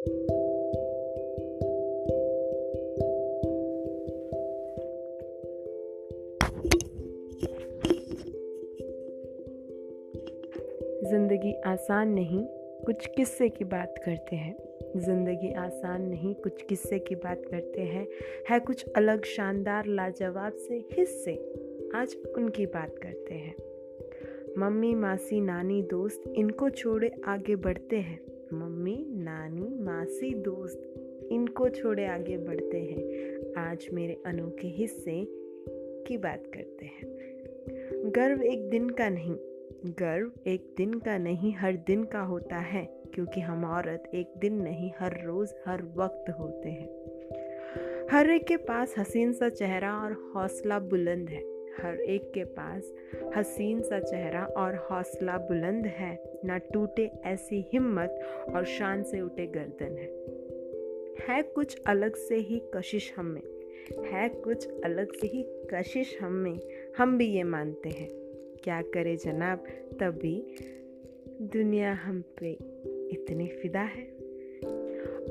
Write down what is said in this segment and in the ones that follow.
ज़िंदगी आसान नहीं, कुछ किस्से की बात करते हैं। ज़िंदगी आसान नहीं, कुछ किस्से की बात करते हैं। है कुछ अलग शानदार, लाजवाब से, हिस्से। आज उनकी बात करते हैं। मम्मी, मासी, नानी, दोस्त, इनको छोड़े आगे बढ़ते हैं। मम्मी, नानी, मासी, दोस्त, इनको छोड़े आगे बढ़ते हैं। आज मेरे अनोखे हिस्से की बात करते हैं। गर्व एक दिन का नहीं, गर्व एक दिन का नहीं हर दिन का होता है, क्योंकि हम औरत एक दिन नहीं, हर रोज़, हर वक्त होते हैं। हर एक के पास हसीन सा चेहरा और हौसला बुलंद है। हर एक के पास हसीन सा चेहरा और हौसला बुलंद है। ना टूटे ऐसी हिम्मत और शान से उठे गर्दन है। है कुछ अलग से ही कशिश हम में। है कुछ अलग से ही कशिश हम में। हम भी ये मानते हैं। क्या करे जनाब? तभी दुनिया हम पे इतनी फिदा है।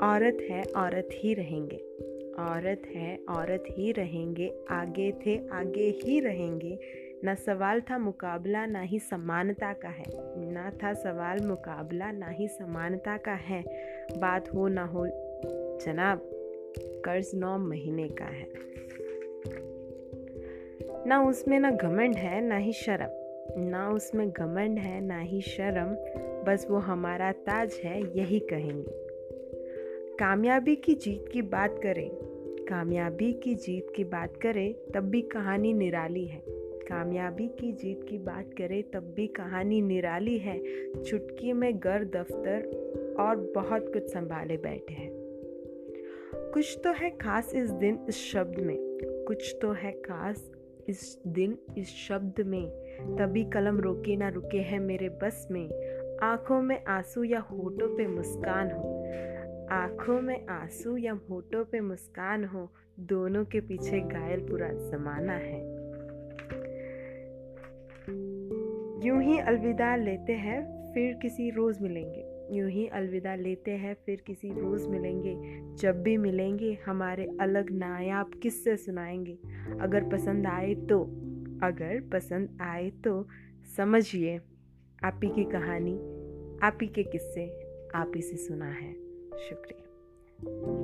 औरत है, औरत ही रहेंगे। औरत है, औरत ही रहेंगे, आगे थे, आगे ही रहेंगे। ना सवाल था मुकाबला, ना ही समानता का है। ना था सवाल मुकाबला, ना ही समानता का है। बात हो ना हो, जनाब, कर्ज नौ महीने का है। ना उसमें ना घमंड है, ना ही शर्म। ना उसमें घमंड है, ना ही शर्म, बस वो हमारा ताज है, यही कहेंगे। कामयाबी की जीत की बात करें कामयाबी की जीत की बात करें, तब भी कहानी निराली है। कामयाबी की जीत की बात करें, तब भी कहानी निराली है। चुटकी में घर, दफ्तर और बहुत कुछ संभाले बैठे हैं। कुछ तो है खास इस दिन इस शब्द में, कुछ तो है खास इस दिन इस शब्द में। तभी कलम रोके ना रुके है मेरे बस में, आँखों में आँसू या होठों पे मुस्कान हो। आँखों में आँसू या होठों पे मुस्कान हो, दोनों के पीछे घायल पूरा जमाना है। यूँ ही अलविदा लेते हैं, फिर किसी रोज़ मिलेंगे। यूँ ही अलविदा लेते हैं, फिर किसी रोज़ मिलेंगे। जब भी मिलेंगे, हमारे अलग नायाब किस्से सुनाएँगे? अगर पसंद आए तो अगर पसंद आए तो समझिए, आप ही की कहानी, आप ही के किस्से, आप ही से सुना है। शुक्रिया।